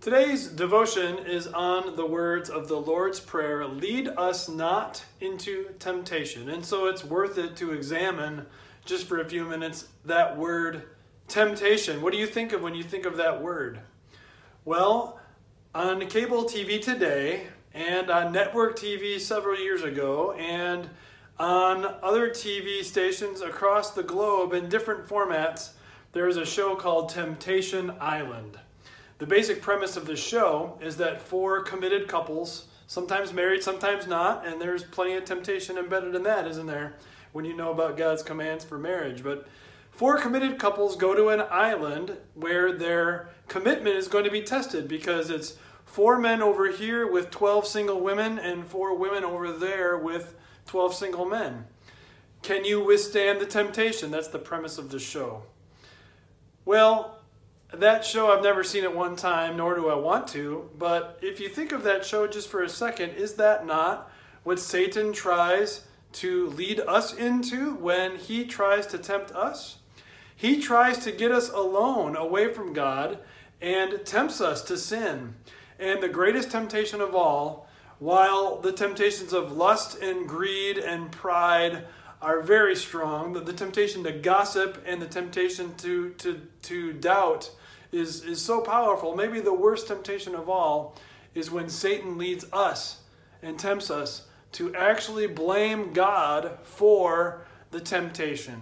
Today's devotion is on the words of the Lord's Prayer lead us not into temptation. And so it's worth it to examine just for a few minutes that word temptation. What do you think of when you think of that word? Well, on cable TV today, and on network TV several years ago, and on other TV stations across the globe in different formats, there is a show called Temptation Island. The basic premise of the show is that four committed couples, sometimes married, sometimes not, and there's plenty of temptation embedded in that, isn't there, when you know about God's commands for marriage. But four committed couples go to an island where their commitment is going to be tested because it's four men over here with 12 single women and four women over there with 12 single men. Can you withstand the temptation? That's the premise of the show. Well, that show, I've never seen it one time, nor do I want to. But if you think of that show just for a second, is that not what Satan tries to lead us into when he tries to tempt us? He tries to get us alone, away from God, and tempts us to sin. And the greatest temptation of all, while the temptations of lust and greed and pride are very strong, the, the temptation to gossip and the temptation to, to, to doubt is, is so powerful. Maybe the worst temptation of all is when Satan leads us and tempts us to actually blame God for the temptation.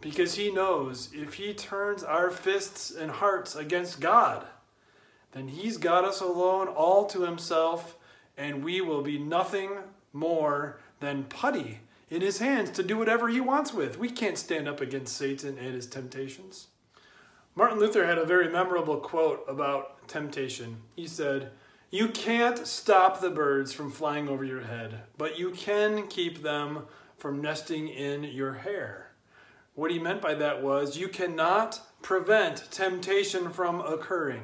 Because he knows if he turns our fists and hearts against God, then he's got us alone all to himself, and we will be nothing more than putty in his hands to do whatever he wants with. We can't stand up against Satan and his temptations. Martin Luther had a very memorable quote about temptation. He said, You can't stop the birds from flying over your head, but you can keep them from nesting in your hair. What he meant by that was, You cannot prevent temptation from occurring.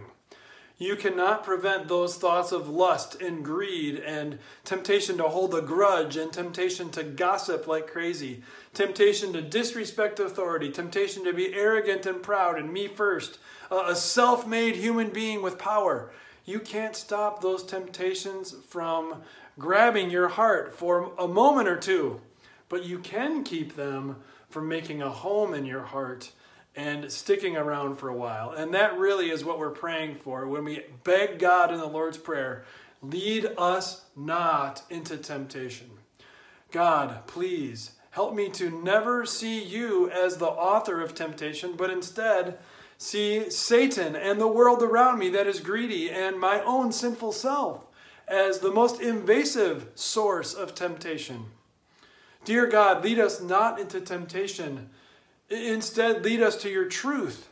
You cannot prevent those thoughts of lust and greed and temptation to hold a grudge and temptation to gossip like crazy, temptation to disrespect authority, temptation to be arrogant and proud and me first, a self made human being with power. You can't stop those temptations from grabbing your heart for a moment or two, but you can keep them from making a home in your heart and sticking around for a while. And that really is what we're praying for when we beg God in the Lord's Prayer lead us not into temptation. God, please help me to never see you as the author of temptation, but instead see Satan and the world around me that is greedy and my own sinful self as the most invasive source of temptation. Dear God, lead us not into temptation Instead, lead us to your truth.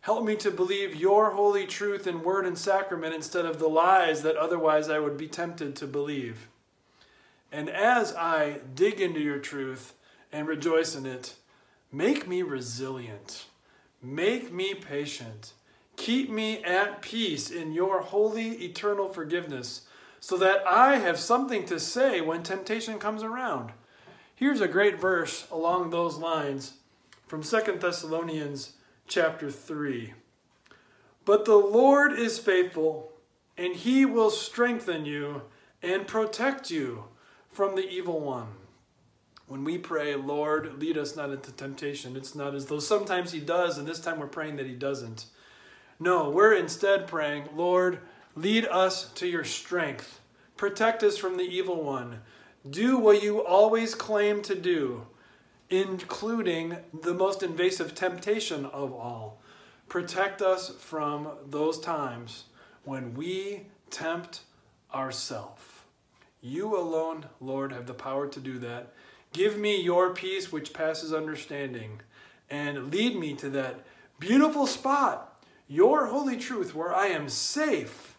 Help me to believe your holy truth in word and sacrament instead of the lies that otherwise I would be tempted to believe. And as I dig into your truth and rejoice in it, make me resilient. Make me patient. Keep me at peace in your holy, eternal forgiveness so that I have something to say when temptation comes around. Here's a great verse along those lines from Second Thessalonians chapter 3. But the Lord is faithful, and he will strengthen you and protect you from the evil one. When we pray, Lord, lead us not into temptation, it's not as though sometimes he does, and this time we're praying that he doesn't. No, we're instead praying, Lord, lead us to your strength. Protect us from the evil one. Do what you always claim to do including the most invasive temptation of all. Protect us from those times when we tempt ourselves. You alone, Lord, have the power to do that. Give me your peace which passes understanding and lead me to that beautiful spot, your holy truth, where I am safe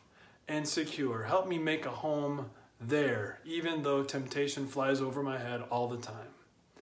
and secure. Help me make a home there, even though temptation flies over my head all the time.